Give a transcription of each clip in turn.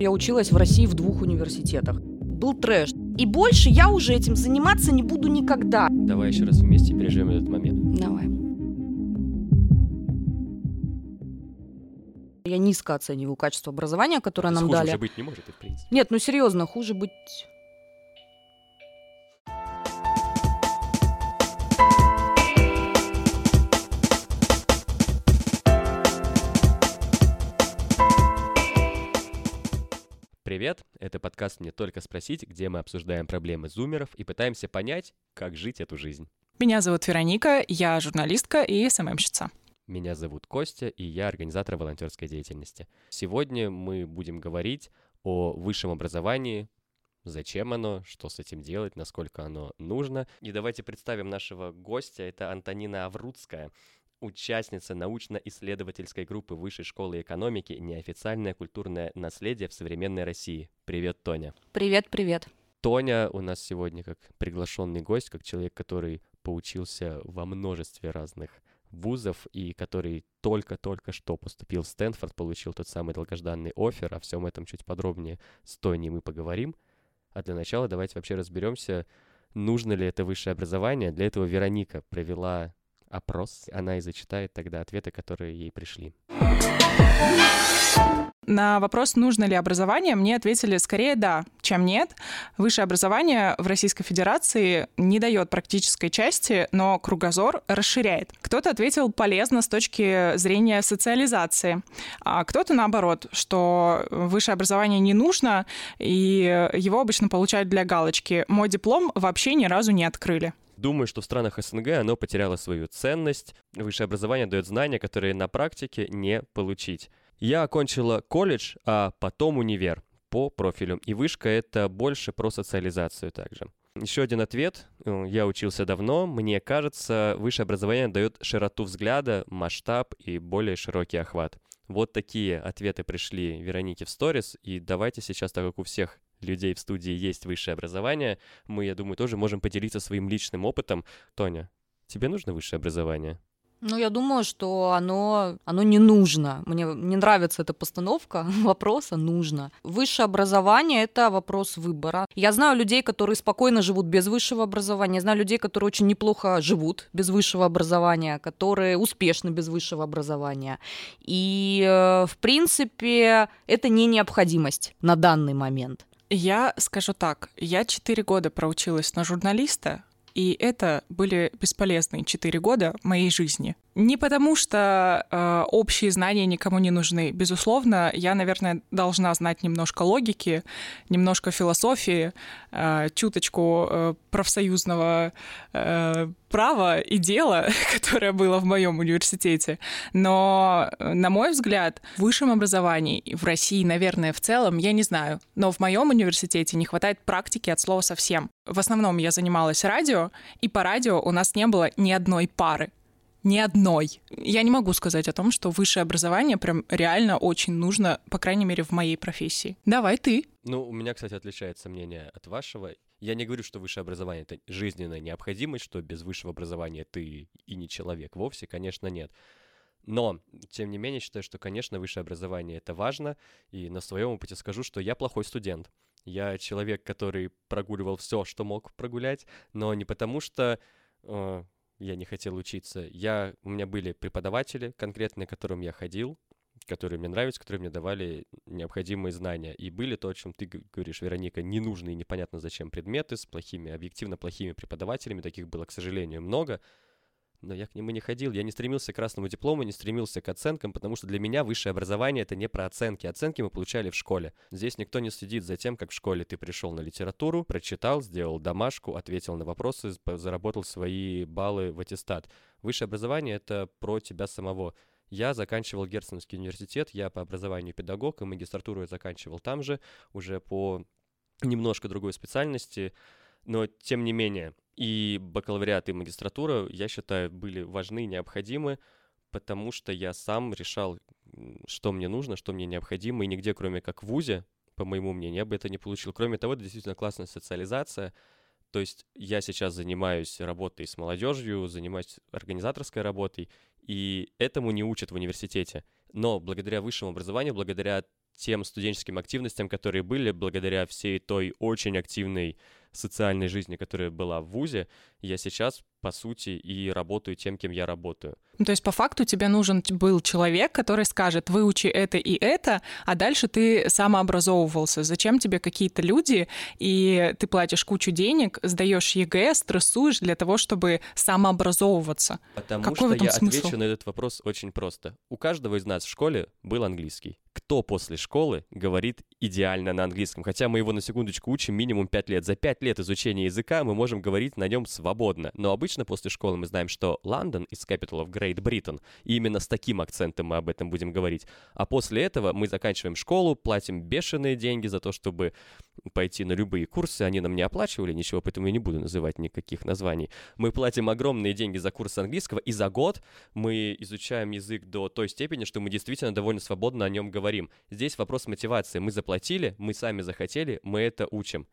Я училась в России в двух университетах. Был трэш. И больше я уже этим заниматься не буду никогда. Давай еще раз вместе переживем этот момент. Давай. Я низко оцениваю качество образования, которое То нам хуже дали. уже быть не может, и в принципе. Нет, ну серьезно, хуже быть. Привет, это подкаст «Мне только спросить», где мы обсуждаем проблемы зумеров и пытаемся понять, как жить эту жизнь. Меня зовут Вероника, я журналистка и СММщица. Меня зовут Костя, и я организатор волонтерской деятельности. Сегодня мы будем говорить о высшем образовании, зачем оно, что с этим делать, насколько оно нужно. И давайте представим нашего гостя. Это Антонина Аврудская, участница научно-исследовательской группы Высшей школы экономики «Неофициальное культурное наследие в современной России». Привет, Тоня. Привет, привет. Тоня у нас сегодня как приглашенный гость, как человек, который поучился во множестве разных вузов и который только-только что поступил в Стэнфорд, получил тот самый долгожданный офер. О всем этом чуть подробнее с Тоней мы поговорим. А для начала давайте вообще разберемся, нужно ли это высшее образование. Для этого Вероника провела опрос. Она и зачитает тогда ответы, которые ей пришли. На вопрос, нужно ли образование, мне ответили скорее да, чем нет. Высшее образование в Российской Федерации не дает практической части, но кругозор расширяет. Кто-то ответил полезно с точки зрения социализации, а кто-то наоборот, что высшее образование не нужно, и его обычно получают для галочки. Мой диплом вообще ни разу не открыли. Думаю, что в странах СНГ оно потеряло свою ценность. Высшее образование дает знания, которые на практике не получить. Я окончила колледж, а потом универ по профилю. И вышка — это больше про социализацию также. Еще один ответ. Э, Я учился давно. Мне кажется, высшее образование дает широту взгляда, масштаб и более широкий охват. Вот такие ответы пришли Веронике в сторис. И давайте сейчас, так как у всех людей в студии есть высшее образование, мы, я думаю, тоже можем поделиться своим личным опытом. Тоня, тебе нужно высшее образование? Ну, я думаю, что оно, оно не нужно. Мне не нравится эта постановка вопроса «нужно». Высшее образование — это вопрос выбора. Я знаю людей, которые спокойно живут без высшего образования. Я знаю людей, которые очень неплохо живут без высшего образования, которые успешны без высшего образования. И, э, в принципе, это не необходимость на данный момент. Я скажу так, я четыре года проучилась на журналиста, и это были бесполезные четыре года моей жизни. Не потому, что э, общие знания никому не нужны. Безусловно, я, наверное, должна знать немножко логики, немножко философии, э, чуточку э, профсоюзного э, права и дела, которое было в моем университете. Но, на мой взгляд, в высшем образовании в России, наверное, в целом, я не знаю, но в моем университете не хватает практики от слова совсем. В основном я занималась радио, и по радио у нас не было ни одной пары. Ни одной. Я не могу сказать о том, что высшее образование прям реально очень нужно, по крайней мере, в моей профессии. Давай ты. Ну, у меня, кстати, отличается мнение от вашего. Я не говорю, что высшее образование — это жизненная необходимость, что без высшего образования ты и не человек вовсе, конечно, нет. Но, тем не менее, считаю, что, конечно, высшее образование — это важно, и на своем опыте скажу, что я плохой студент. Я человек, который прогуливал все, что мог прогулять, но не потому что э, я не хотел учиться. Я, у меня были преподаватели конкретные, к которым я ходил, которые мне нравились, которые мне давали необходимые знания. И были то, о чем ты говоришь, Вероника, ненужные, непонятно зачем предметы с плохими, объективно плохими преподавателями. Таких было, к сожалению, много. Но я к нему не ходил, я не стремился к красному диплому, не стремился к оценкам, потому что для меня высшее образование — это не про оценки. Оценки мы получали в школе. Здесь никто не следит за тем, как в школе ты пришел на литературу, прочитал, сделал домашку, ответил на вопросы, заработал свои баллы в аттестат. Высшее образование — это про тебя самого. Я заканчивал Герценовский университет, я по образованию педагог, и магистратуру я заканчивал там же, уже по немножко другой специальности, но тем не менее и бакалавриат, и магистратура, я считаю, были важны и необходимы, потому что я сам решал, что мне нужно, что мне необходимо, и нигде, кроме как в ВУЗе, по моему мнению, я бы это не получил. Кроме того, это действительно классная социализация, то есть я сейчас занимаюсь работой с молодежью, занимаюсь организаторской работой, и этому не учат в университете. Но благодаря высшему образованию, благодаря тем студенческим активностям, которые были благодаря всей той очень активной социальной жизни, которая была в ВУЗе, я сейчас, по сути, и работаю тем, кем я работаю. Ну, то есть, по факту, тебе нужен был человек, который скажет, выучи это и это, а дальше ты самообразовывался. Зачем тебе какие-то люди, и ты платишь кучу денег, сдаешь ЕГЭ, стрессуешь для того, чтобы самообразовываться? Потому Какой что в этом я смысл? отвечу на этот вопрос очень просто. У каждого из нас в школе был английский. Кто после школы говорит идеально на английском? Хотя мы его на секундочку учим минимум 5 лет. За 5 лет изучения языка мы можем говорить на нем свободно. Но обычно после школы мы знаем, что London is capital of Great Britain. И именно с таким акцентом мы об этом будем говорить. А после этого мы заканчиваем школу, платим бешеные деньги за то, чтобы пойти на любые курсы. Они нам не оплачивали ничего, поэтому я не буду называть никаких названий. Мы платим огромные деньги за курсы английского, и за год мы изучаем язык до той степени, что мы действительно довольно свободно о нем говорим. Здесь вопрос мотивации. Мы заплатили, мы сами захотели, мы это учим.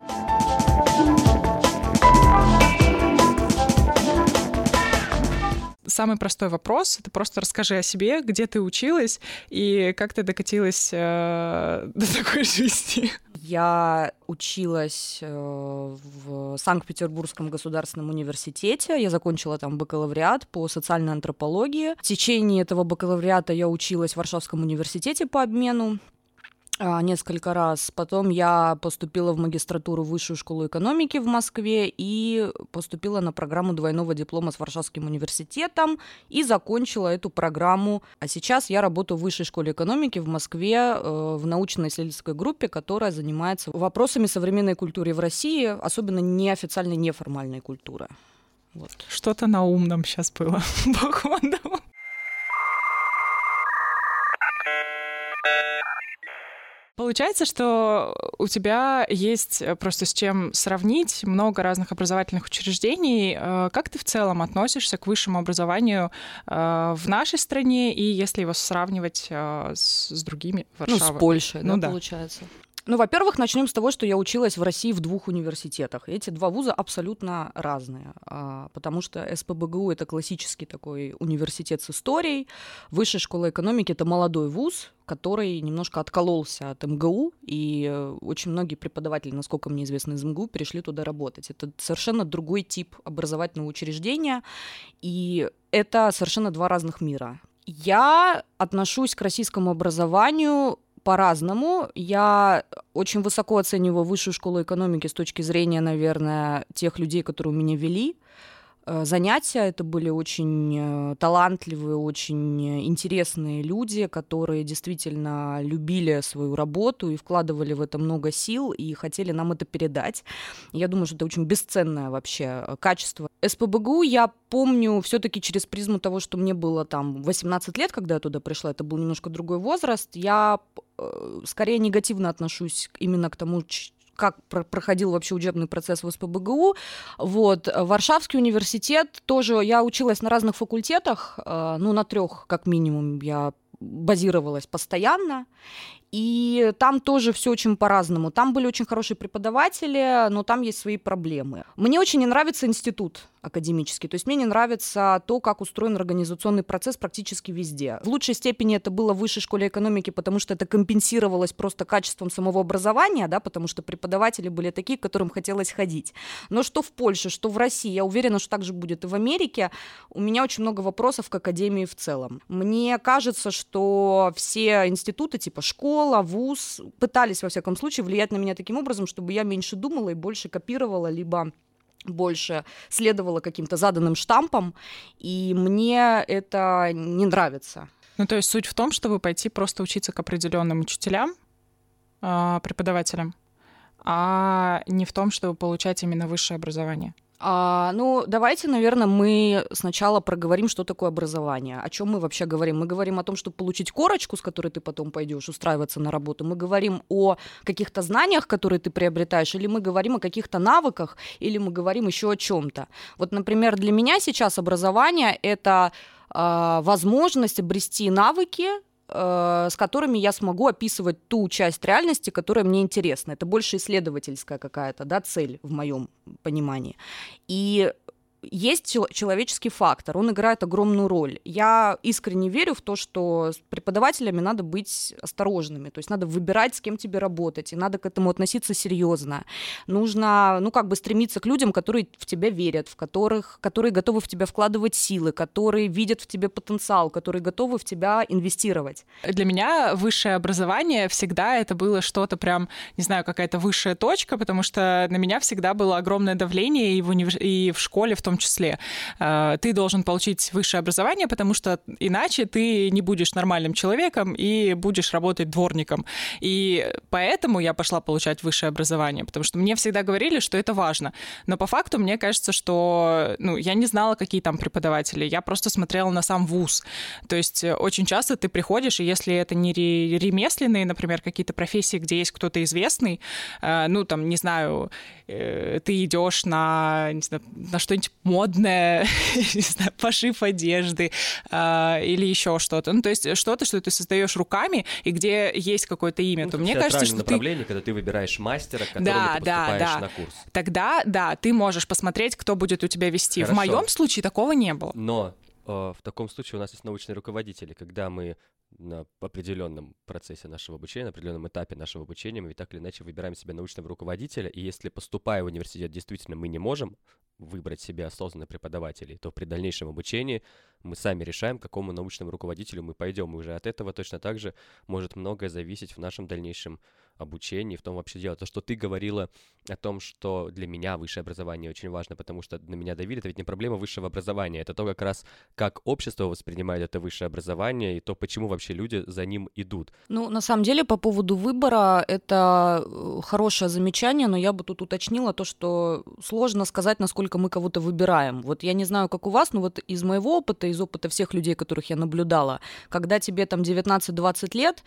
Самый простой вопрос — это просто расскажи о себе, где ты училась и как ты докатилась э, до такой жизни. Я училась э, в Санкт-Петербургском государственном университете. Я закончила там бакалавриат по социальной антропологии. В течение этого бакалавриата я училась в Варшавском университете по обмену несколько раз. Потом я поступила в магистратуру в Высшую школу экономики в Москве и поступила на программу двойного диплома с Варшавским университетом и закончила эту программу. А сейчас я работаю в Высшей школе экономики в Москве э, в научно-исследовательской группе, которая занимается вопросами современной культуры в России, особенно неофициальной, неформальной культуры. Вот. Что-то на умном сейчас было, походу. Получается, что у тебя есть э, просто с чем сравнить много разных образовательных учреждений. Э, Как ты в целом относишься к высшему образованию э, в нашей стране и если его сравнивать с, другими Ну, Варшавой? с Польшей, Ну да, да. получается. Ну, во-первых, начнем с того, что я училась в России в двух университетах. Эти два вуза абсолютно разные, а, потому что СПБГУ — это классический такой университет с историей, Высшая школа экономики — это молодой вуз, который немножко откололся от МГУ, и очень многие преподаватели, насколько мне известно, из МГУ перешли туда работать. Это совершенно другой тип образовательного учреждения, и это совершенно два разных мира. Я отношусь к российскому образованию по-разному. Я очень высоко оцениваю высшую школу экономики с точки зрения, наверное, тех людей, которые меня вели э, занятия. Это были очень э, талантливые, очень э, интересные люди, которые действительно любили свою работу и вкладывали в это много сил и хотели нам это передать. Я думаю, что это очень бесценное вообще качество. СПБГУ я помню все-таки через призму того, что мне было там 18 лет, когда я туда пришла, это был немножко другой возраст. Я э, скорее негативно отношусь именно к тому, как про- проходил вообще учебный процесс в СПБГУ. Вот. Варшавский университет тоже, я училась на разных факультетах, э, ну, на трех, как минимум, я базировалась постоянно. И там тоже все очень по-разному. Там были очень хорошие преподаватели, но там есть свои проблемы. Мне очень не нравится институт академический. То есть мне не нравится то, как устроен организационный процесс практически везде. В лучшей степени это было в высшей школе экономики, потому что это компенсировалось просто качеством самого образования, да, потому что преподаватели были такие, к которым хотелось ходить. Но что в Польше, что в России, я уверена, что так же будет и в Америке, у меня очень много вопросов к академии в целом. Мне кажется, что все институты типа школа, вуз пытались, во всяком случае, влиять на меня таким образом, чтобы я меньше думала и больше копировала, либо больше следовала каким-то заданным штампам, и мне это не нравится. Ну, то есть суть в том, чтобы пойти просто учиться к определенным учителям, а, преподавателям, а не в том, чтобы получать именно высшее образование. А, ну, давайте, наверное, мы сначала проговорим, что такое образование. О чем мы вообще говорим? Мы говорим о том, чтобы получить корочку, с которой ты потом пойдешь устраиваться на работу. Мы говорим о каких-то знаниях, которые ты приобретаешь, или мы говорим о каких-то навыках, или мы говорим еще о чем-то. Вот, например, для меня сейчас образование это а, возможность обрести навыки, с которыми я смогу описывать ту часть реальности, которая мне интересна. Это больше исследовательская какая-то да, цель в моем понимании. И есть человеческий фактор, он играет огромную роль. Я искренне верю в то, что с преподавателями надо быть осторожными, то есть надо выбирать, с кем тебе работать, и надо к этому относиться серьезно. Нужно, ну, как бы стремиться к людям, которые в тебя верят, в которых, которые готовы в тебя вкладывать силы, которые видят в тебе потенциал, которые готовы в тебя инвестировать. Для меня высшее образование всегда это было что-то прям, не знаю, какая-то высшая точка, потому что на меня всегда было огромное давление и в, универ... и в школе в том числе. А, ты должен получить высшее образование, потому что иначе ты не будешь нормальным человеком и будешь работать дворником. И поэтому я пошла получать высшее образование, потому что мне всегда говорили, что это важно. Но по факту мне кажется, что ну, я не знала, какие там преподаватели. Я просто смотрела на сам вуз. То есть очень часто ты приходишь, и если это не ремесленные, например, какие-то профессии, где есть кто-то известный, э, ну, там, не знаю, э, ты идешь на, на что-нибудь модное, не знаю, пошив одежды э, или еще что-то. Ну, то есть что-то, что ты создаешь руками и где есть какое-то имя, ну, то мне кажется, что направление, ты... когда ты выбираешь мастера, которому да, ты поступаешь да, да. на курс. Тогда, да, ты можешь посмотреть, кто будет у тебя вести. Хорошо. В моем случае такого не было. Но э, в таком случае у нас есть научные руководители, когда мы на определенном процессе нашего обучения, на определенном этапе нашего обучения мы так или иначе выбираем себе научного руководителя, и если поступая в университет действительно мы не можем выбрать себе осознанно преподавателей, то при дальнейшем обучении мы сами решаем, к какому научному руководителю мы пойдем. И уже от этого точно так же может многое зависеть в нашем дальнейшем в том вообще дело. То, что ты говорила о том, что для меня высшее образование очень важно, потому что на меня давили, это ведь не проблема высшего образования, это то как раз, как общество воспринимает это высшее образование и то, почему вообще люди за ним идут. Ну, на самом деле, по поводу выбора, это э, хорошее замечание, но я бы тут уточнила то, что сложно сказать, насколько мы кого-то выбираем. Вот я не знаю, как у вас, но вот из моего опыта, из опыта всех людей, которых я наблюдала, когда тебе там 19-20 лет,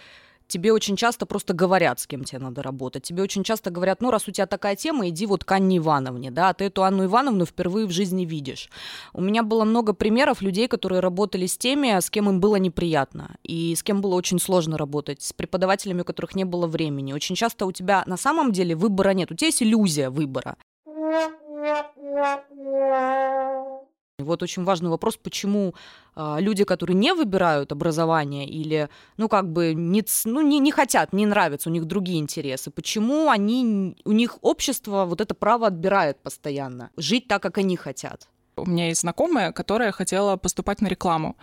тебе очень часто просто говорят, с кем тебе надо работать. Тебе очень часто говорят, ну, раз у тебя такая тема, иди вот к Анне Ивановне, да, а ты эту Анну Ивановну впервые в жизни видишь. У меня было много примеров людей, которые работали с теми, с кем им было неприятно, и с кем было очень сложно работать, с преподавателями, у которых не было времени. Очень часто у тебя на самом деле выбора нет, у тебя есть иллюзия выбора. Вот очень важный вопрос, почему э, люди, которые не выбирают образование или, ну, как бы, не, ну, не, не хотят, не нравятся, у них другие интересы, почему они, у них общество вот это право отбирает постоянно, жить так, как они хотят? У меня есть знакомая, которая хотела поступать на рекламу,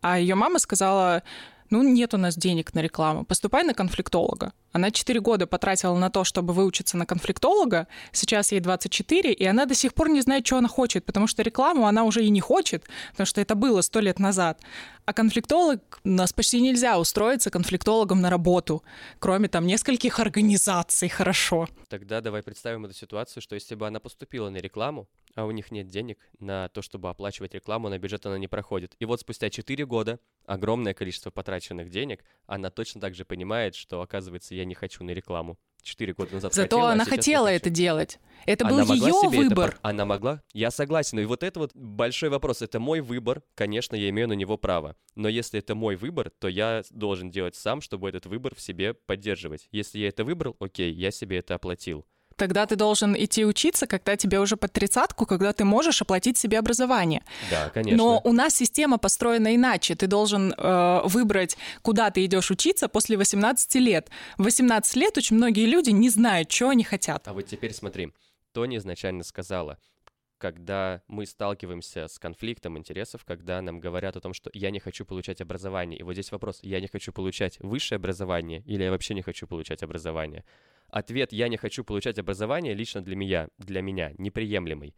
а ее мама сказала, ну, нет у нас денег на рекламу, поступай на конфликтолога. Она 4 года потратила на то, чтобы выучиться на конфликтолога, сейчас ей 24, и она до сих пор не знает, что она хочет, потому что рекламу она уже и не хочет, потому что это было сто лет назад. А конфликтолог, у нас почти нельзя устроиться конфликтологом на работу, кроме там нескольких организаций, хорошо. Тогда давай представим эту ситуацию, что если бы она поступила на рекламу, а у них нет денег на то, чтобы оплачивать рекламу, на бюджет она не проходит. И вот спустя 4 года огромное количество потраченных денег, она точно так же понимает, что, оказывается, я не хочу на рекламу. Четыре года назад Зато хотела, а она а хотела это делать. Это она был ее выбор. Это... Она могла? Я согласен. И вот это вот большой вопрос. Это мой выбор. Конечно, я имею на него право. Но если это мой выбор, то я должен делать сам, чтобы этот выбор в себе поддерживать. Если я это выбрал, окей, я себе это оплатил тогда ты должен идти учиться, когда тебе уже под тридцатку, когда ты можешь оплатить себе образование. Да, конечно. Но у нас система построена иначе. Ты должен э, выбрать, куда ты идешь учиться после 18 лет. В 18 лет очень многие люди не знают, что они хотят. А вот теперь смотри, Тони изначально сказала, когда мы сталкиваемся с конфликтом интересов, когда нам говорят о том, что я не хочу получать образование. И вот здесь вопрос, я не хочу получать высшее образование или я вообще не хочу получать образование ответ «я не хочу получать образование» лично для меня, для меня неприемлемый.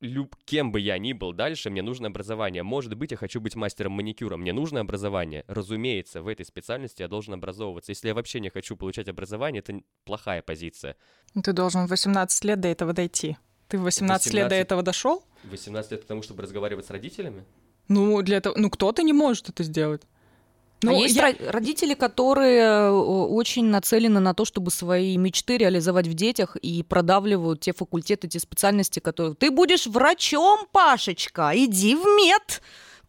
Люб, кем бы я ни был дальше, мне нужно образование. Может быть, я хочу быть мастером маникюра, мне нужно образование. Разумеется, в этой специальности я должен образовываться. Если я вообще не хочу получать образование, это плохая позиция. Ты должен в 18 лет до этого дойти. Ты в 18, 18 лет до этого дошел? 18 лет к тому, чтобы разговаривать с родителями? Ну, для этого, ну, кто-то не может это сделать. А ну, а есть я... родители, которые э, очень нацелены на то, чтобы свои мечты реализовать в детях и продавливают те факультеты, те специальности, которые... Ты будешь врачом, Пашечка, иди в мед!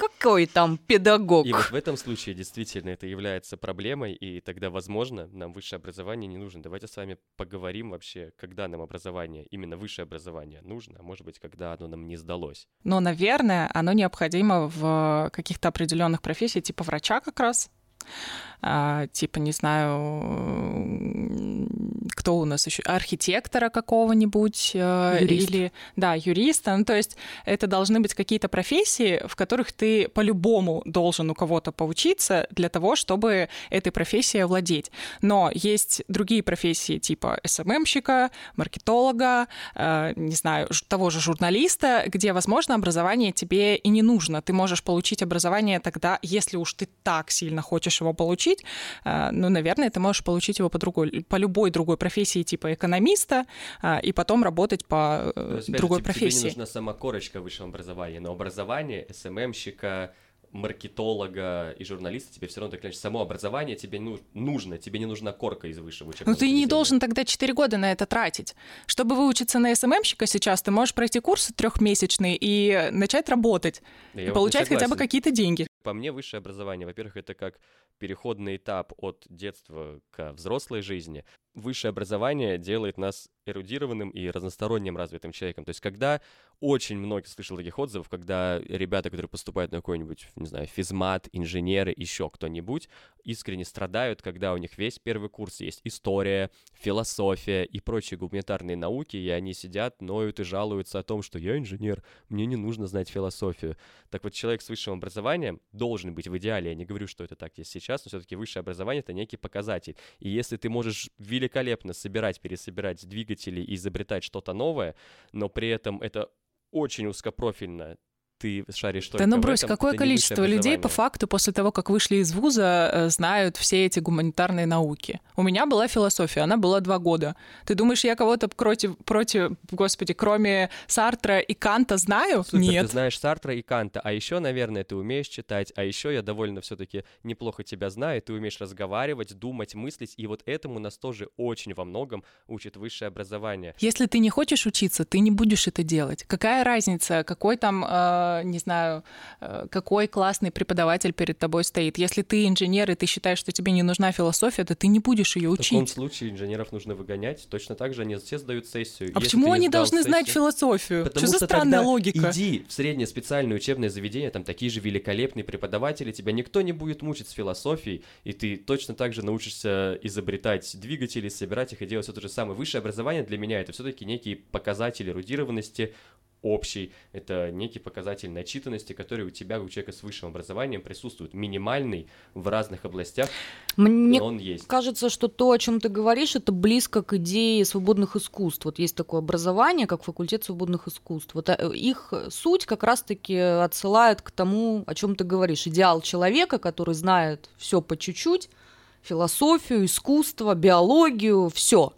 Какой там педагог? И вот в этом случае действительно это является проблемой, и тогда, возможно, нам высшее образование не нужно. Давайте с вами поговорим вообще, когда нам образование, именно высшее образование нужно, а может быть, когда оно нам не сдалось. Но, наверное, оно необходимо в каких-то определенных профессиях, типа врача как раз, а, типа, не знаю, кто у нас еще, архитектора какого-нибудь э, Юрист. или, да, юриста. Ну, то есть это должны быть какие-то профессии, в которых ты по-любому должен у кого-то поучиться для того, чтобы этой профессией владеть. Но есть другие профессии типа СММщика, маркетолога, э, не знаю, того же журналиста, где, возможно, образование тебе и не нужно. Ты можешь получить образование тогда, если уж ты так сильно хочешь его получить, э, ну, наверное, ты можешь получить его по другой, по любой другой профессии, типа экономиста, э, и потом работать по э, То есть, другой тебе- тебе профессии. не нужна сама корочка высшего образования, но образование СММщика, маркетолога и журналиста тебе все равно так иначе само образование тебе ну- нужно, тебе не нужна корка из высшего учебного Ну, ты не должен тогда 4 года на это тратить. Чтобы выучиться на СММщика сейчас, ты можешь пройти курсы трехмесячные и начать работать, и я не получать хотя бы какие-то деньги. По мне, высшее образование, во-первых, это как переходный этап от детства к взрослой жизни. Высшее образование делает нас эрудированным и разносторонним развитым человеком. То есть, когда очень много слышал таких отзывов, когда ребята, которые поступают на какой-нибудь, не знаю, физмат, инженеры, еще кто-нибудь, искренне страдают, когда у них весь первый курс есть история, философия и прочие гуманитарные науки, и они сидят, ноют и жалуются о том, что я инженер, мне не нужно знать философию. Так вот, человек с высшим образованием должен быть в идеале, я не говорю, что это так есть сейчас, но все-таки высшее образование — это некий показатель. И если ты можешь великолепно собирать, пересобирать двигатели и изобретать что-то новое, но при этом это очень узкопрофильно, ты шаришь только Да ну брось, этом, какое количество людей по факту после того, как вышли из вуза, э, знают все эти гуманитарные науки? У меня была философия, она была два года. Ты думаешь, я кого-то против, против, господи, кроме Сартра и Канта знаю? Супер, Нет. ты знаешь Сартра и Канта, а еще, наверное, ты умеешь читать, а еще я довольно все-таки неплохо тебя знаю, ты умеешь разговаривать, думать, мыслить, и вот этому нас тоже очень во многом учит высшее образование. Если ты не хочешь учиться, ты не будешь это делать. Какая разница, какой там, э, не знаю, э, какой классный преподаватель перед тобой стоит? Если ты инженер и ты считаешь, что тебе не нужна философия, то ты не будешь ее В таком учить. случае инженеров нужно выгонять, точно так же они все сдают сессию. А Если почему они должны знать сессию- философию? Потому что за что странная тогда логика? Иди в среднее специальное учебное заведение, там такие же великолепные преподаватели, тебя никто не будет мучить с философией, и ты точно так же научишься изобретать двигатели, собирать их и делать все то же самое. Высшее образование для меня это все-таки некий показатель эрудированности общий, это некий показатель начитанности, который у тебя, у человека с высшим образованием присутствует, минимальный в разных областях, Мне но он есть. кажется, что то, о чем ты говоришь, это близко к идее свободных искусств. Вот есть такое образование, как факультет свободных искусств. Вот э, их суть как раз-таки отсылает к тому, о чем ты говоришь. Идеал человека, который знает все по чуть-чуть, философию, искусство, биологию, все.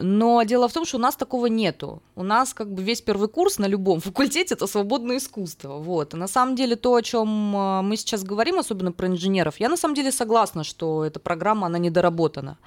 Но дело в том, что у нас такого нету. У нас как бы весь первый курс на любом факультете это свободное искусство. Вот. И на самом деле то, о чем мы сейчас говорим, особенно про инженеров, я на самом деле согласна, что эта программа, она недоработана.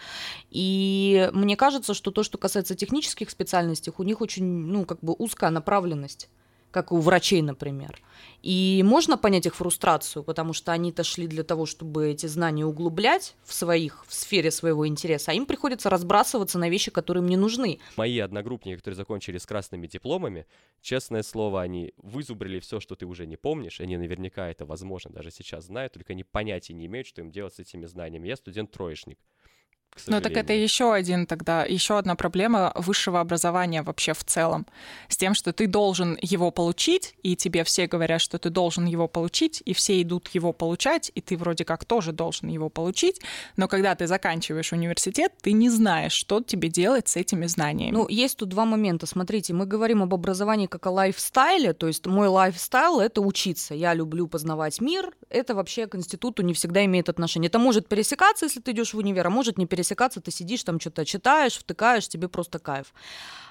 И мне кажется, что то, что касается технических специальностей, у них очень, ну, как бы узкая направленность как у врачей, например. И можно понять их фрустрацию, потому что они-то шли для того, чтобы эти знания углублять в своих, в сфере своего интереса, а им приходится разбрасываться на вещи, которые им не нужны. Мои одногруппники, которые закончили с красными дипломами, честное слово, они вызубрили все, что ты уже не помнишь, они наверняка это, возможно, даже сейчас знают, только они понятия не имеют, что им делать с этими знаниями. Я студент-троечник. Ну так это еще один тогда, еще одна проблема высшего образования вообще в целом. С тем, что ты должен его получить, и тебе все говорят, что ты должен его получить, и все идут его получать, и ты вроде как тоже должен его получить, но когда ты заканчиваешь университет, ты не знаешь, что тебе делать с этими знаниями. Ну, есть тут два момента. Смотрите, мы говорим об образовании как о лайфстайле, то есть мой лайфстайл — это учиться. Я люблю познавать мир. Это вообще к институту не всегда имеет отношение. Это может пересекаться, если ты идешь в универ, а может не пересекаться, ты сидишь там что-то читаешь, втыкаешь, тебе просто кайф.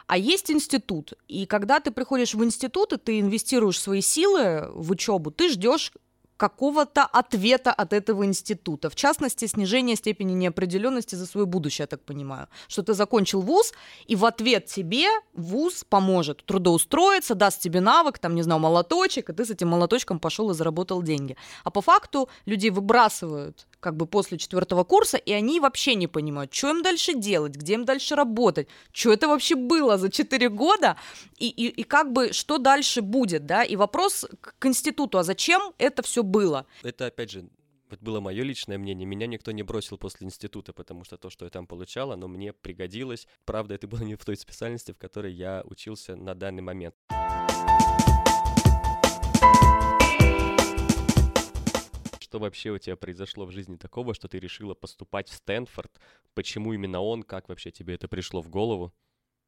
А есть институт, и когда ты приходишь в институт, и ты инвестируешь свои силы в учебу, ты ждешь какого-то ответа от этого института. В частности, снижение степени неопределенности за свое будущее, я так понимаю. Что ты закончил вуз, и в ответ тебе вуз поможет трудоустроиться, даст тебе навык, там, не знаю, молоточек, и ты с этим молоточком пошел и заработал деньги. А по факту людей выбрасывают как бы после четвертого курса, и они вообще не понимают, что им дальше делать, где им дальше работать, что это вообще было за четыре года, и, и, и как бы что дальше будет, да, и вопрос к институту, а зачем это все было? Это, опять же, вот было мое личное мнение, меня никто не бросил после института, потому что то, что я там получал, оно мне пригодилось. Правда, это было не в той специальности, в которой я учился на данный момент. Что вообще у тебя произошло в жизни такого, что ты решила поступать в Стэнфорд? Почему именно он? Как вообще тебе это пришло в голову?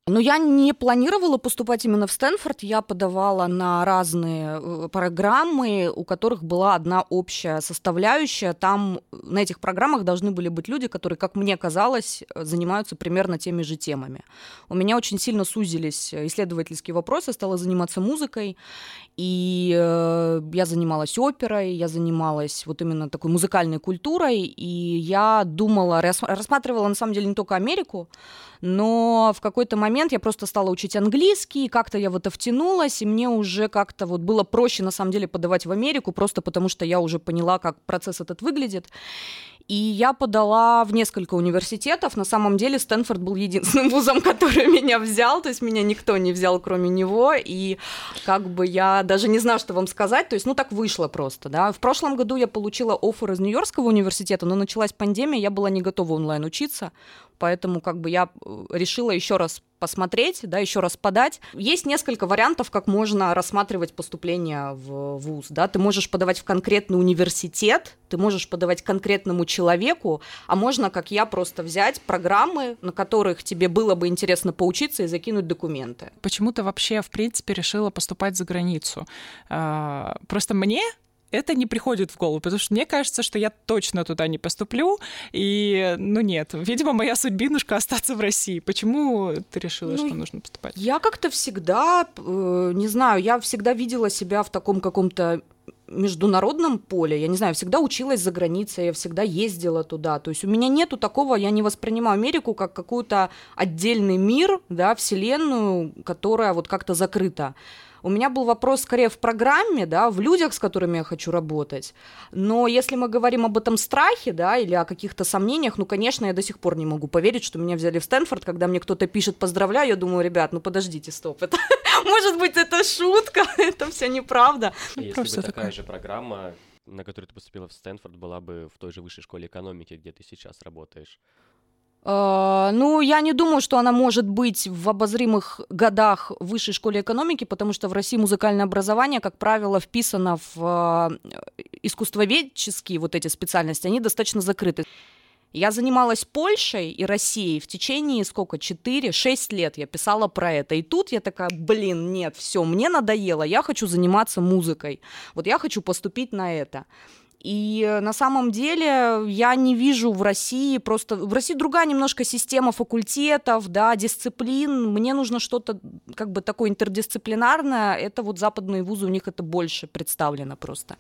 Но я не планировала поступать именно в Стэнфорд. Я подавала на разные э, программы, у которых была одна общая составляющая. Там на этих программах должны были быть люди, которые, как мне казалось, занимаются примерно теми же темами. У меня очень сильно сузились исследовательские вопросы, стала заниматься музыкой. И э, я занималась оперой, я занималась вот именно такой музыкальной культурой. И я думала, рассматривала на самом деле не только Америку, но в какой-то момент я просто стала учить английский, как-то я в это втянулась, и мне уже как-то вот было проще на самом деле подавать в Америку, просто потому что я уже поняла, как процесс этот выглядит. И я подала в несколько университетов. На самом деле Стэнфорд был единственным вузом, который меня взял, то есть меня никто не взял, кроме него. И как бы я даже не знаю, что вам сказать. То есть, ну так вышло просто, да. В прошлом году я получила офер из Нью-Йоркского университета, но началась пандемия, я была не готова онлайн учиться поэтому как бы я э, решила еще раз посмотреть, да, еще раз подать. Есть несколько вариантов, как можно рассматривать поступление в ВУЗ, да, ты можешь подавать в конкретный университет, ты можешь подавать конкретному человеку, а можно, как я, просто взять программы, на которых тебе было бы интересно поучиться и закинуть документы. Почему ты вообще, в принципе, решила поступать за границу? А, просто мне это не приходит в голову, потому что мне кажется, что я точно туда не поступлю, и, ну нет, видимо, моя судьбинушка остаться в России. Почему ты решила, ну, что нужно поступать? Я как-то всегда, э, не знаю, я всегда видела себя в таком каком-то международном поле, я не знаю, всегда училась за границей, я всегда ездила туда, то есть у меня нету такого, я не воспринимаю Америку как какую-то отдельный мир, да, вселенную, которая вот как-то закрыта. У меня был вопрос скорее в программе, да, в людях, с которыми я хочу работать. Но если мы говорим об этом страхе, да, или о каких-то сомнениях, ну, конечно, я до сих пор не могу поверить, что меня взяли в Стэнфорд, когда мне кто-то пишет «поздравляю», я думаю, ребят, ну подождите, стоп, это, может быть, это шутка, это все неправда. Если бы такая же программа, на которую ты поступила в Стэнфорд, была бы в той же высшей школе экономики, где ты сейчас работаешь, ну, я не думаю, что она может быть в обозримых годах в высшей школе экономики, потому что в России музыкальное образование, как правило, вписано в uh, искусствоведческие вот эти специальности, они достаточно закрыты. Я занималась Польшей и Россией в течение сколько, 4-6 лет я писала про это. И тут я такая, блин, нет, все, мне надоело, я хочу заниматься музыкой. Вот я хочу поступить на это. И э, на самом деле я не вижу в России просто... В России другая немножко система факультетов, да, дисциплин. Мне нужно что-то как бы такое интердисциплинарное. Это вот западные вузы, у них это больше представлено просто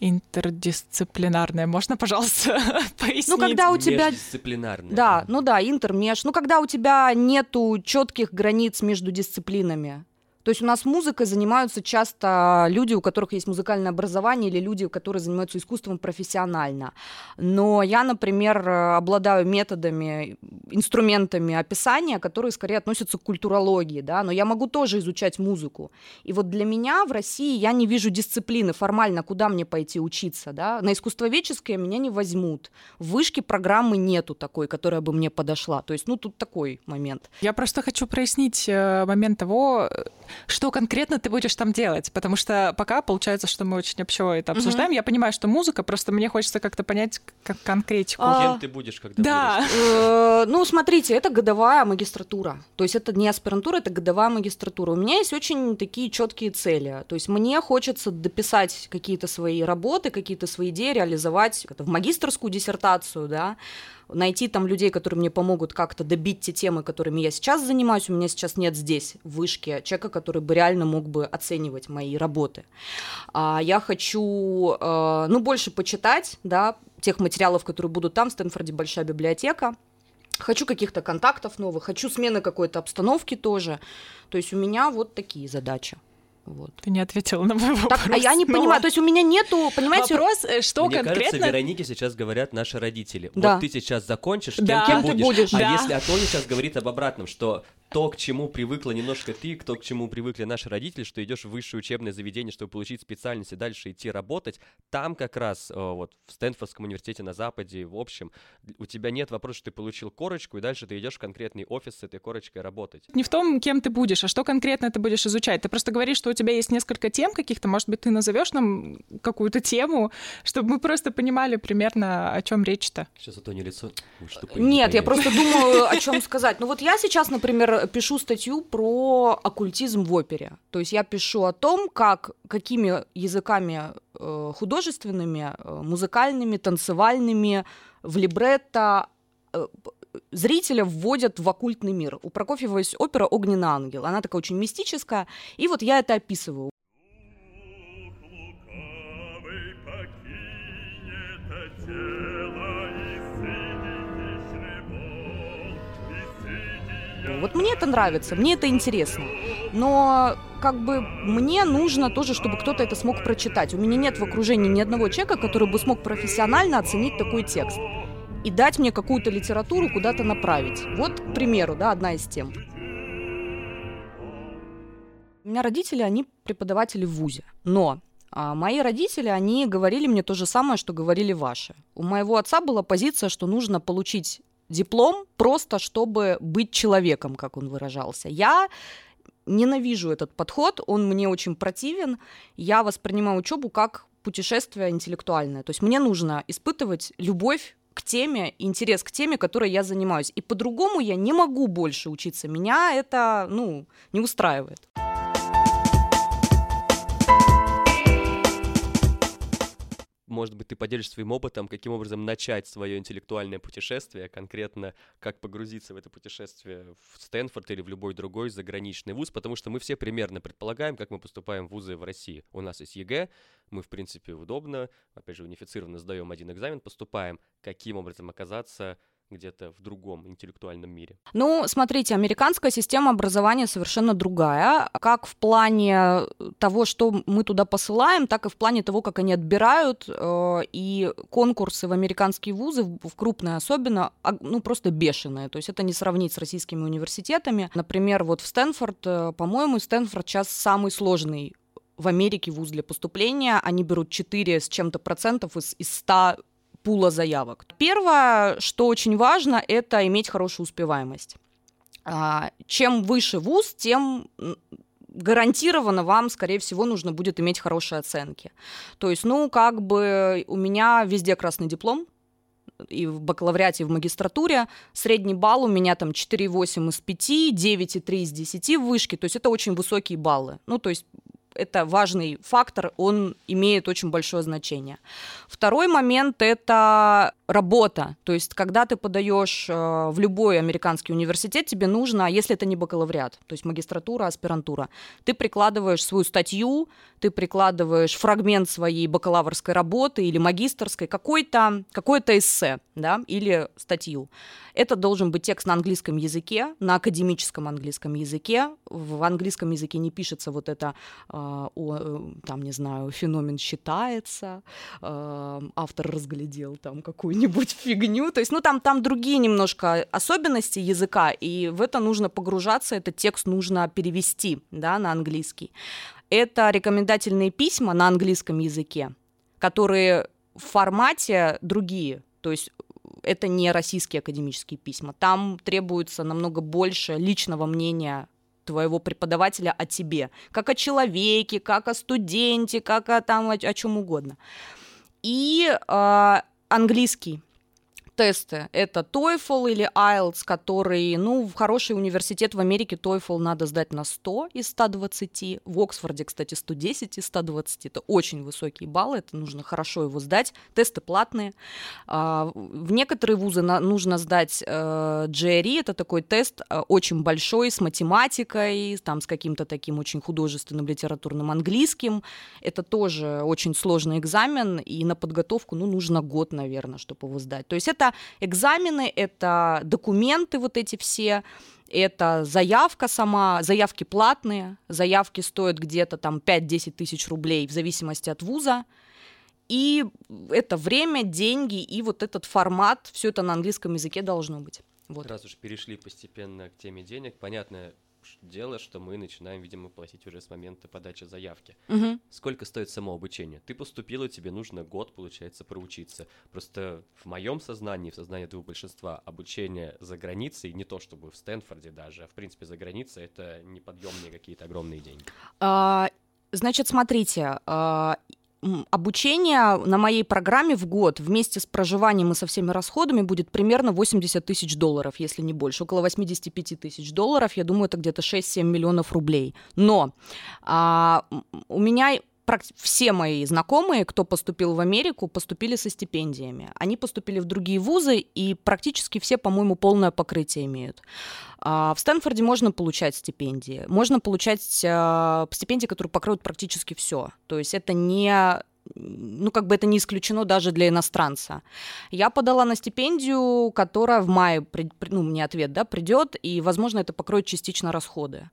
интердисциплинарное. Можно, пожалуйста, пояснить? Ну, когда у тебя... Междисциплинарное. Да, ну да, интермеж. Ну, когда у тебя нету четких границ между дисциплинами. То есть у нас музыкой занимаются часто люди, у которых есть музыкальное образование, или люди, которые занимаются искусством профессионально. Но я, например, обладаю методами, инструментами описания, которые скорее относятся к культурологии, да, но я могу тоже изучать музыку. И вот для меня в России я не вижу дисциплины формально, куда мне пойти учиться, да. На искусствоведческое меня не возьмут. В вышке программы нету такой, которая бы мне подошла. То есть, ну, тут такой момент. Я просто хочу прояснить э, момент того, что конкретно ты будешь там делать, потому что пока получается, что мы очень общо это обсуждаем. Mm-hmm. Я понимаю, что музыка, просто мне хочется как-то понять как конкретику. А... Кем ты будешь, когда Да. Э, ну, смотрите, это годовая магистратура. То есть это не аспирантура, это годовая магистратура. У меня есть очень такие четкие цели. То есть мне хочется дописать какие-то свои работы, какие-то свои идеи, реализовать в магистрскую диссертацию, да, найти там людей, которые мне помогут как-то добить те темы, которыми я сейчас занимаюсь. У меня сейчас нет здесь в вышке человека, который бы реально мог бы оценивать мои работы. А, я хочу, э, ну, больше почитать, да, тех материалов, которые будут там, в Стэнфорде большая библиотека. Хочу каких-то контактов новых, хочу смены какой-то обстановки тоже. То есть у меня вот такие задачи. Вот. Ты не ответила на мой вопрос. Так, а я не но... понимаю, то есть у меня нету, понимаете... Вопрос, э, что Мне конкретно... кажется, Веронике сейчас говорят наши родители. Да. Вот ты сейчас закончишь, кем, Да. ты, Кем ты будешь. будешь, А да. если а Тоня сейчас говорит об обратном, что то, к чему привыкла немножко ты, то, к чему привыкли наши родители, что идешь в высшее учебное заведение, чтобы получить специальность и дальше идти работать, там как раз э, вот в Стэнфордском университете на Западе, в общем, у тебя нет вопроса, что ты получил корочку, и дальше ты идешь в конкретный офис с этой корочкой работать. Не в том, кем ты будешь, а что конкретно ты будешь изучать. Ты просто говоришь, что у тебя есть несколько тем каких-то, может быть, ты назовешь нам какую-то тему, чтобы мы просто понимали примерно, о чем речь-то. Сейчас лицо. Что такое, не Нет, я просто думаю, о чем сказать. Ну вот я сейчас, например, пишу статью про оккультизм в опере. То есть я пишу о том, как, какими языками э, художественными, э, музыкальными, танцевальными, в либретто э, зрителя вводят в оккультный мир. У Прокофьева есть опера «Огненный ангел». Она такая очень мистическая. И вот я это описываю. Сыне Вот мне это нравится, мне это интересно. Но как бы мне нужно тоже, чтобы кто-то это смог прочитать. У меня нет в окружении ни одного человека, который бы смог профессионально оценить такой текст и дать мне какую-то литературу куда-то направить. Вот, к примеру, да, одна из тем. У меня родители, они преподаватели в ВУЗе, но а, мои родители, они говорили мне то же самое, что говорили ваши. У моего отца была позиция, что нужно получить диплом просто, чтобы быть человеком, как он выражался. Я ненавижу этот подход, он мне очень противен. Я воспринимаю учебу как путешествие интеллектуальное. То есть мне нужно испытывать любовь к теме, интерес к теме, которой я занимаюсь. И по-другому я не могу больше учиться. Меня это, ну, не устраивает. Может быть, ты поделишься своим опытом, каким образом начать свое интеллектуальное путешествие, конкретно как погрузиться в это путешествие в Стэнфорд или в любой другой заграничный вуз, потому что мы все примерно предполагаем, как мы поступаем в вузы в России. У нас есть ЕГЭ, мы, в принципе, удобно, опять же, унифицированно сдаем один экзамен, поступаем, каким образом оказаться где-то в другом интеллектуальном мире. Ну, смотрите, американская система образования совершенно другая, как в плане того, что мы туда посылаем, так и в плане того, как они отбирают, э, и конкурсы в американские вузы, в в крупные особенно, а, ну, просто бешеные, то есть это не сравнить с российскими университетами. Например, вот в Стэнфорд, э, по-моему, Стэнфорд сейчас самый сложный в Америке вуз для поступления, они берут 4 с чем-то процентов из, из 100 пула заявок. Первое, что очень важно, это иметь хорошую успеваемость. А, Чем выше вуз, тем гарантированно вам, скорее всего, нужно будет иметь хорошие оценки. То есть, ну, как бы у меня везде красный диплом, и в бакалавриате, и в магистратуре. Средний балл у меня там 4,8 из 5, 9,3 из 10 в вышке. То есть это очень высокие баллы. Ну, то есть это важный фактор, он имеет очень большое значение. Второй момент это работа. То есть, когда ты подаешь э, в любой американский университет, тебе нужно, если это не бакалавриат, то есть магистратура, аспирантура, ты прикладываешь свою статью, ты прикладываешь фрагмент своей бакалаврской работы или магистрской, какой-то какое-то эссе, да, или статью. Это должен быть текст на английском языке, на академическом английском языке. В английском языке не пишется вот это, э, о, э, там, не знаю, феномен считается, э, автор разглядел там какую-нибудь фигню. То есть, ну, там, там другие немножко особенности языка, и в это нужно погружаться, этот текст нужно перевести, да, на английский. Это рекомендательные письма на английском языке, которые в формате другие, то есть это не российские академические письма. Там требуется намного больше личного мнения твоего преподавателя о тебе, как о человеке, как о студенте, как о там о, о чем угодно. И э, английский тесты. Это TOEFL или IELTS, который, ну, в хороший университет в Америке TOEFL надо сдать на 100 из 120. В Оксфорде, кстати, 110 из 120. Это очень высокие баллы, это нужно хорошо его сдать. Тесты платные. А, в некоторые вузы нужно сдать э, GRE, это такой тест э, очень большой, с математикой, там, с каким-то таким очень художественным литературным английским. Это тоже очень сложный экзамен, и на подготовку, ну, нужно год, наверное, чтобы его сдать. То есть это экзамены, это документы вот эти все, это заявка сама, заявки платные, заявки стоят где-то там 5-10 тысяч рублей в зависимости от вуза, и это время, деньги и вот этот формат, все это на английском языке должно быть. Вот. Раз уж перешли постепенно к теме денег, понятно, дело, что мы начинаем, видимо, платить уже с момента подачи заявки. Мгм. Сколько стоит само обучение? Ты поступила, тебе нужно год, получается, проучиться. Просто в моем сознании, в сознании этого большинства, обучение за границей, не то чтобы в Стэнфорде даже, а в принципе за границей, это неподъемные какие-то огромные деньги. А, Значит, смотрите, а, обучение на моей программе в год вместе с проживанием и со всеми расходами будет примерно 80 тысяч долларов, если не больше, около 85 тысяч долларов, я думаю, это где-то 6-7 миллионов рублей. Но а, у меня все мои знакомые, кто поступил в Америку, поступили со стипендиями. Они поступили в другие вузы, и практически все, по-моему, полное покрытие имеют. А, В Стэнфорде можно получать стипендии. Можно получать а, стипендии, которые покроют практически все. То есть это не ну, как бы это не исключено даже для иностранца. Я подала на стипендию, которая в мае, ну, мне ответ, да, придет, и, возможно, это покроет частично расходы.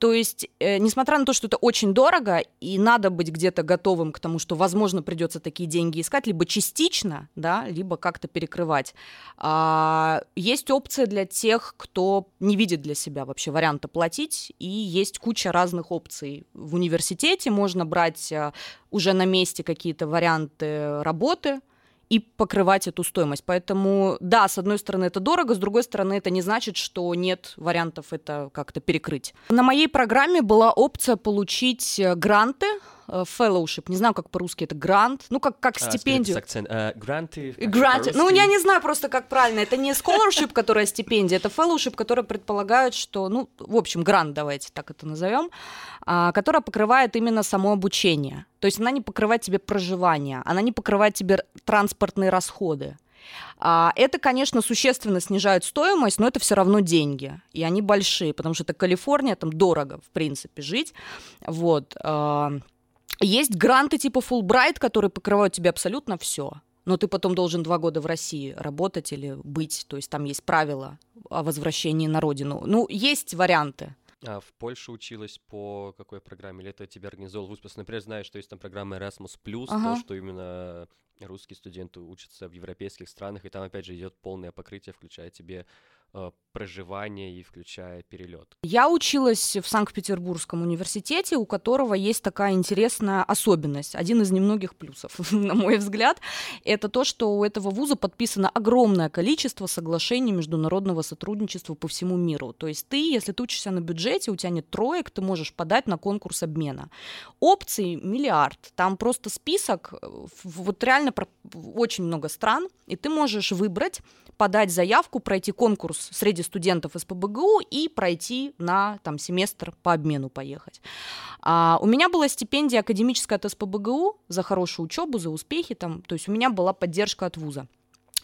То есть, э, несмотря на то, что это очень дорого, и надо быть где-то готовым к тому, что, возможно, придется такие деньги искать, либо частично, да, либо как-то перекрывать. А, есть опция для тех, кто не видит для себя вообще варианта платить, и есть куча разных опций. В университете можно брать а, уже на месте какие-то варианты работы, и покрывать эту стоимость. Поэтому, да, с одной стороны это дорого, с другой стороны это не значит, что нет вариантов это как-то перекрыть. На моей программе была опция получить э, гранты, fellowship, не знаю, как по-русски это грант, ну как, как А, стипендию. акцент. А, гранты. как Грант, ну я не знаю просто как правильно, это не scholarship, которая стипендия, это fellowship, которая предполагает, что, ну, в общем, грант, давайте так это назовем, а, которая покрывает именно само обучение. То есть она не покрывает тебе проживание, она не покрывает тебе транспортные расходы. А, Это, конечно, существенно снижает стоимость, но это все равно деньги, и они большие, потому что это Калифорния, там дорого, в принципе, жить. Вот. Есть гранты типа Fulbright, которые покрывают тебе абсолютно все. Но ты потом должен два года в России работать или быть, то есть там есть правила о возвращении на родину. Ну, есть варианты. А в Польше училась по какой программе? Или это тебе организовал вуз? Просто, например, знаю, что есть там программа Erasmus+, Ага. то, что именно русские студенты учатся в европейских странах, и там, опять же, идет полное покрытие, включая тебе э, проживание и включая перелет. Я училась в Санкт-Петербургском университете, у которого есть такая интересная особенность, один из немногих плюсов, на мой взгляд, это то, что у этого вуза подписано огромное количество соглашений международного сотрудничества по всему миру. То есть ты, если ты учишься на бюджете, у тебя нет троек, ты можешь подать на конкурс обмена. Опций миллиард, там просто список, э, вот реально про- в очень много стран, и ты можешь выбрать, подать заявку, пройти конкурс среди студентов из ПБГУ и пройти на там, семестр по обмену поехать. А, у меня была стипендия академическая от СПБГУ за хорошую учебу, за успехи, там, то есть у меня была поддержка от вуза.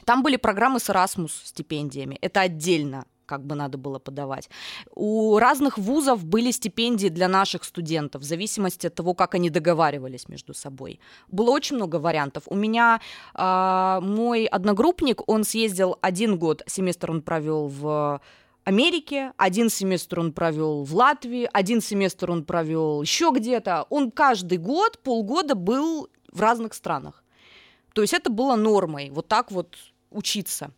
Там были программы с Erasmus стипендиями, это отдельно как бы надо было подавать. У разных вузов были стипендии для наших студентов, в зависимости от того, как они договаривались между собой. Было очень много вариантов. У меня а, мой одногруппник, он съездил один год, семестр он провел в Америке, один семестр он провел в Латвии, один семестр он провел еще где-то. Он каждый год, полгода был в разных странах. То есть это было нормой, вот так вот учиться.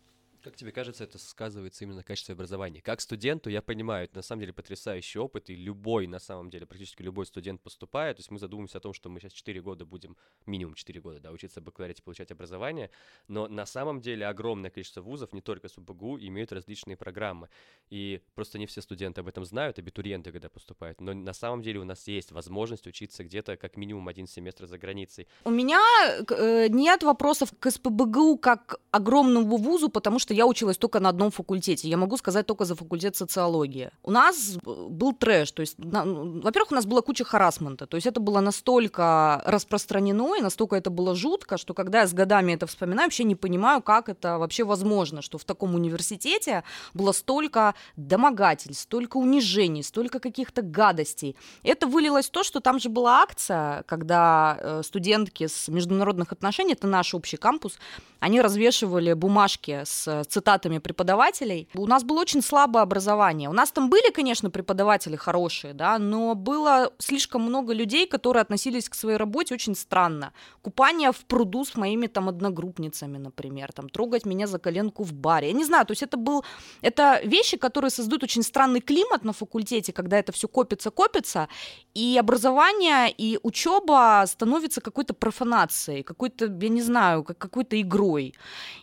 Как тебе кажется, это сказывается именно на качестве образования? Как студенту, я понимаю, это на самом деле потрясающий опыт, и любой, на самом деле, практически любой студент поступает, то есть мы задумываемся о том, что мы сейчас 4 года будем, минимум 4 года, да, учиться в бакалавриате, получать образование, но на самом деле огромное количество вузов, не только с УБГУ, имеют различные программы, и просто не все студенты об этом знают, абитуриенты, когда поступают, но на самом деле у нас есть возможность учиться где-то как минимум один семестр за границей. У меня э, нет вопросов к СПБГУ как огромному вузу, потому что я училась только на одном факультете. Я могу сказать только за факультет социологии. У нас был трэш, то есть, на, ну, во-первых, у нас была куча харасмента, то есть это было настолько распространено и настолько это было жутко, что когда я с годами это вспоминаю, вообще не понимаю, как это вообще возможно, что в таком университете было столько домогательств, столько унижений, столько каких-то гадостей. Это вылилось в то, что там же была акция, когда э, студентки с международных отношений, это наш общий кампус, они развешивали бумажки с цитатами преподавателей. У нас было очень слабое образование. У нас там были, конечно, преподаватели хорошие, да, но было слишком много людей, которые относились к своей работе очень странно. Купание в пруду с моими там одногруппницами, например, там трогать меня за коленку в баре. Я не знаю, то есть это был, это вещи, которые создают очень странный климат на факультете, когда это все копится, копится, и образование и учеба становится какой-то профанацией, какой-то, я не знаю, какой-то игрой.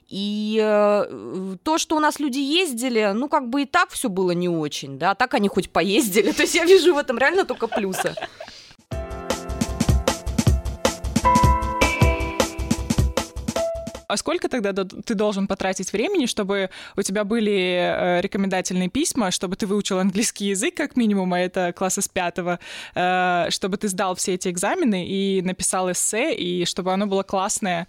И э, то, что у нас люди ездили, ну, как бы и так все было не очень, да, так они хоть поездили. То есть я вижу в этом реально только плюсы. А сколько тогда ты должен потратить времени, чтобы у тебя были э, рекомендательные письма, чтобы ты выучил английский язык как минимум, а это класса с пятого, э, чтобы ты сдал все эти экзамены и написал эссе, и чтобы оно было классное?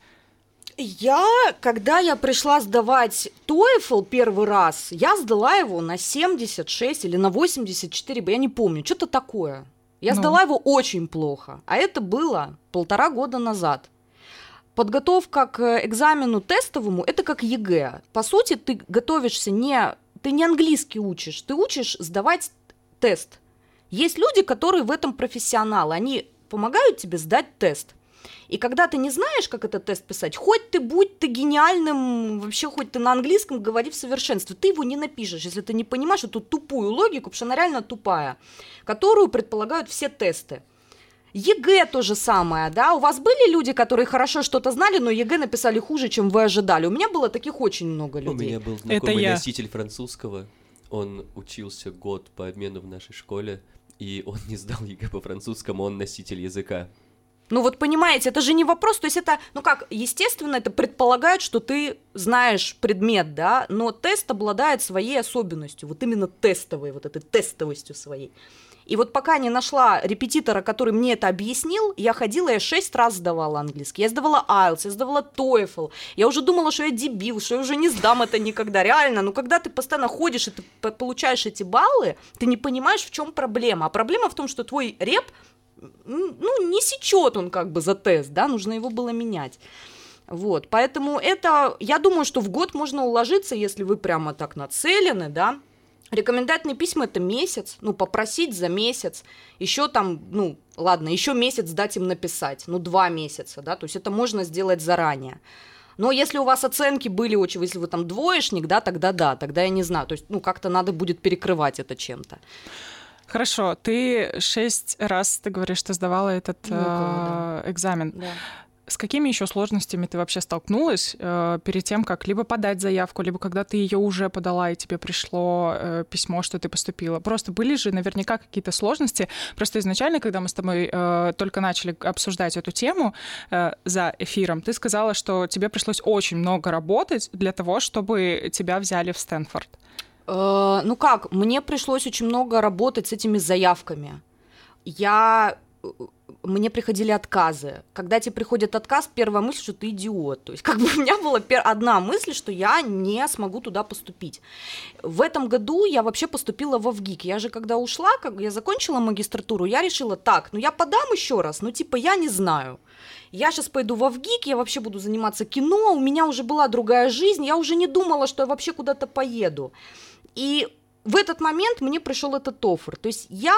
Я, когда я пришла сдавать TOEFL первый раз, я сдала его на 76 или на 84, я не помню, что-то такое. Я ну. сдала его очень плохо, а это было полтора года назад. Подготовка к экзамену тестовому – это как ЕГЭ. По сути, ты готовишься не… Ты не английский учишь, ты учишь сдавать тест. Есть люди, которые в этом профессионалы, они помогают тебе сдать тест. И когда ты не знаешь, как этот тест писать, хоть ты будь ты гениальным, вообще хоть ты на английском говори в совершенстве, ты его не напишешь, если ты не понимаешь эту тупую логику, потому что она реально тупая, которую предполагают все тесты. ЕГЭ то же самое, да? У вас были люди, которые хорошо что-то знали, но ЕГЭ написали хуже, чем вы ожидали? У меня было таких очень много людей. У меня был знакомый Это носитель французского. Он учился год по обмену в нашей школе, и он не сдал ЕГЭ по французскому, он носитель языка. Ну вот понимаете, это же не вопрос, то есть это, ну как, естественно, это предполагает, что ты знаешь предмет, да, но тест обладает своей особенностью, вот именно тестовой, вот этой тестовостью своей. И вот пока не нашла репетитора, который мне это объяснил, я ходила, я шесть раз сдавала английский. Я сдавала IELTS, я сдавала TOEFL. Я уже думала, что я дебил, что я уже не сдам это никогда. Реально, ну когда ты постоянно ходишь и ты получаешь эти баллы, ты не понимаешь, в чем проблема. А проблема в том, что твой реп, ну, не сечет он как бы за тест, да, нужно его было менять. Вот, поэтому это, я думаю, что в год можно уложиться, если вы прямо так нацелены, да, Рекомендательные письма это месяц, ну, попросить за месяц, еще там, ну, ладно, еще месяц дать им написать, ну, два месяца, да, то есть это можно сделать заранее. Но если у вас оценки были очень, если вы там двоечник, да, тогда да, тогда я не знаю, то есть, ну, как-то надо будет перекрывать это чем-то. Хорошо, ты шесть раз, ты говоришь, что сдавала этот ну, э, да. экзамен. Да. С какими еще сложностями ты вообще столкнулась э, перед тем, как либо подать заявку, либо когда ты ее уже подала и тебе пришло э, письмо, что ты поступила? Просто были же наверняка какие-то сложности. Просто изначально, когда мы с тобой э, только начали обсуждать эту тему э, за эфиром, ты сказала, что тебе пришлось очень много работать для того, чтобы тебя взяли в Стэнфорд. Э, ну как, мне пришлось очень много работать с этими заявками. Я мне приходили отказы. Когда тебе приходит отказ, первая мысль, что ты идиот. То есть как бы у меня была одна мысль, что я не смогу туда поступить. В этом году я вообще поступила во ВГИК. Я же когда ушла, как я закончила магистратуру, я решила так, ну я подам еще раз, ну типа я не знаю. Я сейчас пойду во ВГИК, я вообще буду заниматься кино, у меня уже была другая жизнь, я уже не думала, что я вообще куда-то поеду. И в этот момент мне пришел этот оффер. То есть я,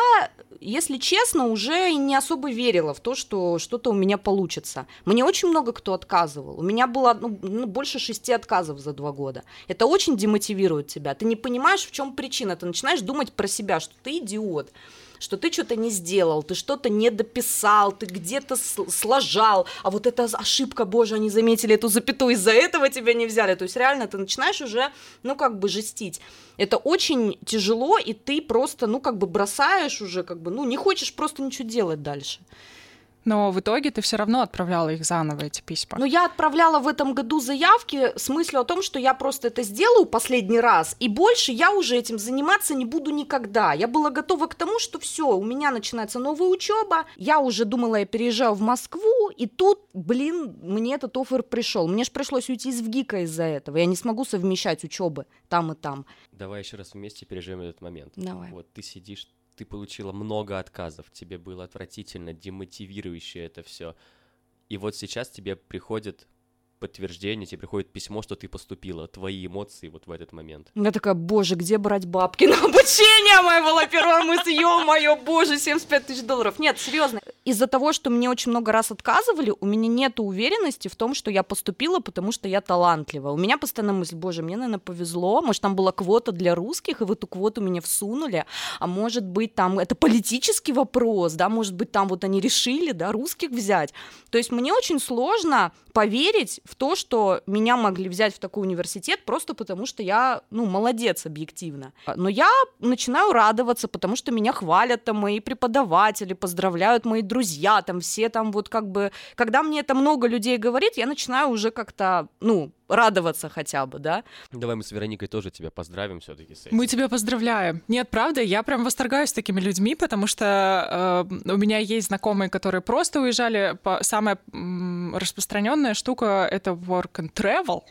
если честно, уже не особо верила в то, что что-то у меня получится. Мне очень много кто отказывал. У меня было ну, ну, больше шести отказов за два года. Это очень демотивирует тебя. Ты не понимаешь, в чем причина. Ты начинаешь думать про себя, что ты идиот что ты что-то не сделал, ты что-то не дописал, ты где-то сложал, а вот эта ошибка, боже, они заметили эту запятую, из-за этого тебя не взяли. То есть реально ты начинаешь уже, ну, как бы жестить. Это очень тяжело, и ты просто, ну, как бы бросаешь уже, как бы, ну, не хочешь просто ничего делать дальше. Но в итоге ты все равно отправляла их заново, эти письма. Ну, я отправляла в этом году заявки с мыслью о том, что я просто это сделаю последний раз, и больше я уже этим заниматься не буду никогда. Я была готова к тому, что все, у меня начинается новая учеба. Я уже думала, я переезжаю в Москву, и тут, блин, мне этот офер пришел. Мне же пришлось уйти из ВГИКа из-за этого. Я не смогу совмещать учебы там и там. Давай еще раз вместе переживем этот момент. Давай. Вот ты сидишь ты получила много отказов, тебе было отвратительно, демотивирующе это все. И вот сейчас тебе приходит подтверждение, тебе приходит письмо, что ты поступила, твои эмоции вот в этот момент. Я такая, боже, где брать бабки на обучение? Моя была первая мысль, ё-моё, боже, 75 тысяч долларов. Нет, серьезно. Из-за того, что мне очень много раз отказывали, у меня нет уверенности в том, что я поступила, потому что я талантлива. У меня постоянно мысль, боже, мне, наверное, повезло, может, там была квота для русских, и в эту квоту меня всунули, а может быть, там, это политический вопрос, да, может быть, там вот они решили, да, русских взять. То есть мне очень сложно поверить в то, что меня могли взять в такой университет просто потому, что я, ну, молодец объективно. Но я начинаю радоваться, потому что меня хвалят там мои преподаватели, поздравляют мои друзья, там все там вот как бы... Когда мне это много людей говорит, я начинаю уже как-то, ну, радоваться хотя бы, да. Давай мы с Вероникой тоже тебя поздравим все-таки с этим. Мы тебя поздравляем. Нет, правда, я прям восторгаюсь такими людьми, потому что э, у меня есть знакомые, которые просто уезжали. По... Самая м, распространенная штука это work and travel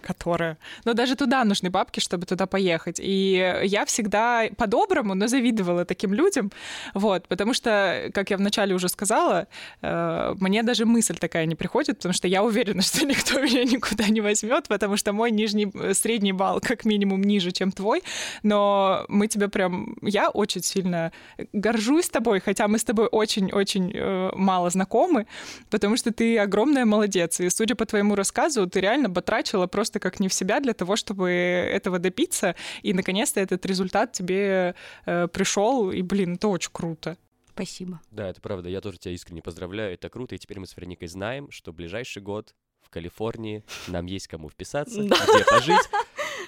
которая... Но даже туда нужны бабки, чтобы туда поехать. И я всегда по-доброму, но завидовала таким людям, вот, потому что, как я вначале уже сказала, э, мне даже мысль такая не приходит, потому что я уверена, что никто меня никуда не возьмет, потому что мой нижний, средний балл как минимум ниже, чем твой, но мы тебя прям... Я очень сильно горжусь тобой, хотя мы с тобой очень-очень э, мало знакомы, потому что ты огромная молодец, и судя по твоему рассказу, ты реально батрачила просто как не в себя для того, чтобы этого добиться, и наконец-то этот результат тебе э, пришел, и, блин, это очень круто. Спасибо. Да, это правда. Я тоже тебя искренне поздравляю. Это круто. И теперь мы с Вероникой знаем, что ближайший год в Калифорнии нам есть кому вписаться, где пожить.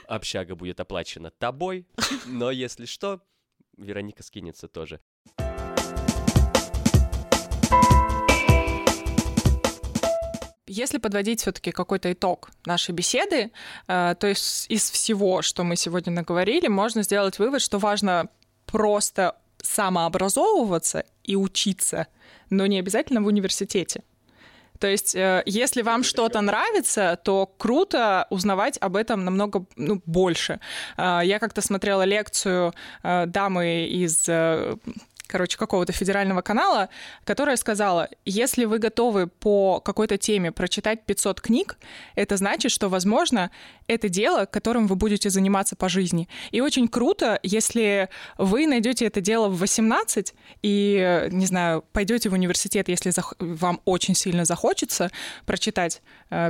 Общага будет оплачена тобой. Но если что, Вероника скинется тоже. Если подводить все-таки какой-то итог нашей беседы, э, то есть из всего, что мы сегодня наговорили, можно сделать вывод, что важно просто самообразовываться и учиться, но не обязательно в университете. То есть, э, если вам что-то нравится, то круто узнавать об этом намного ну, больше. Э, я как-то смотрела лекцию дамы из короче, какого-то федерального канала, которая сказала, если вы готовы по какой-то теме прочитать 500 книг, это значит, что, возможно, это дело, которым вы будете заниматься по жизни. И очень круто, если вы найдете это дело в 18 и, не знаю, пойдете в университет, если вам очень сильно захочется прочитать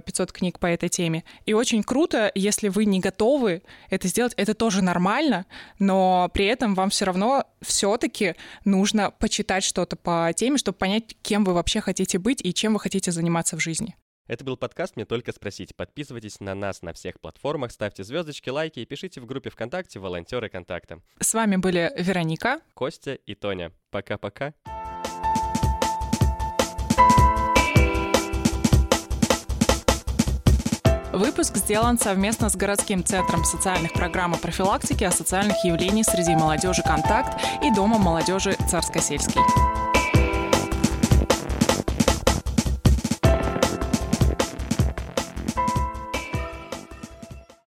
500 э, книг по этой теме. И очень круто, если вы не готовы это сделать, это тоже нормально, но при этом вам все равно все-таки нужно почитать что-то по теме, чтобы понять, кем вы вообще хотите быть и чем вы хотите заниматься в жизни. Это был подкаст «Мне только спросить». Подписывайтесь на нас на всех платформах, ставьте звездочки, лайки и пишите в группе ВКонтакте «Волонтеры контакта». С вами были Вероника, Костя и Тоня. Пока-пока. Выпуск сделан совместно с городским центром социальных программ и профилактики о социальных явлениях среди молодежи «Контакт» и Домом молодежи «Царско-сельский».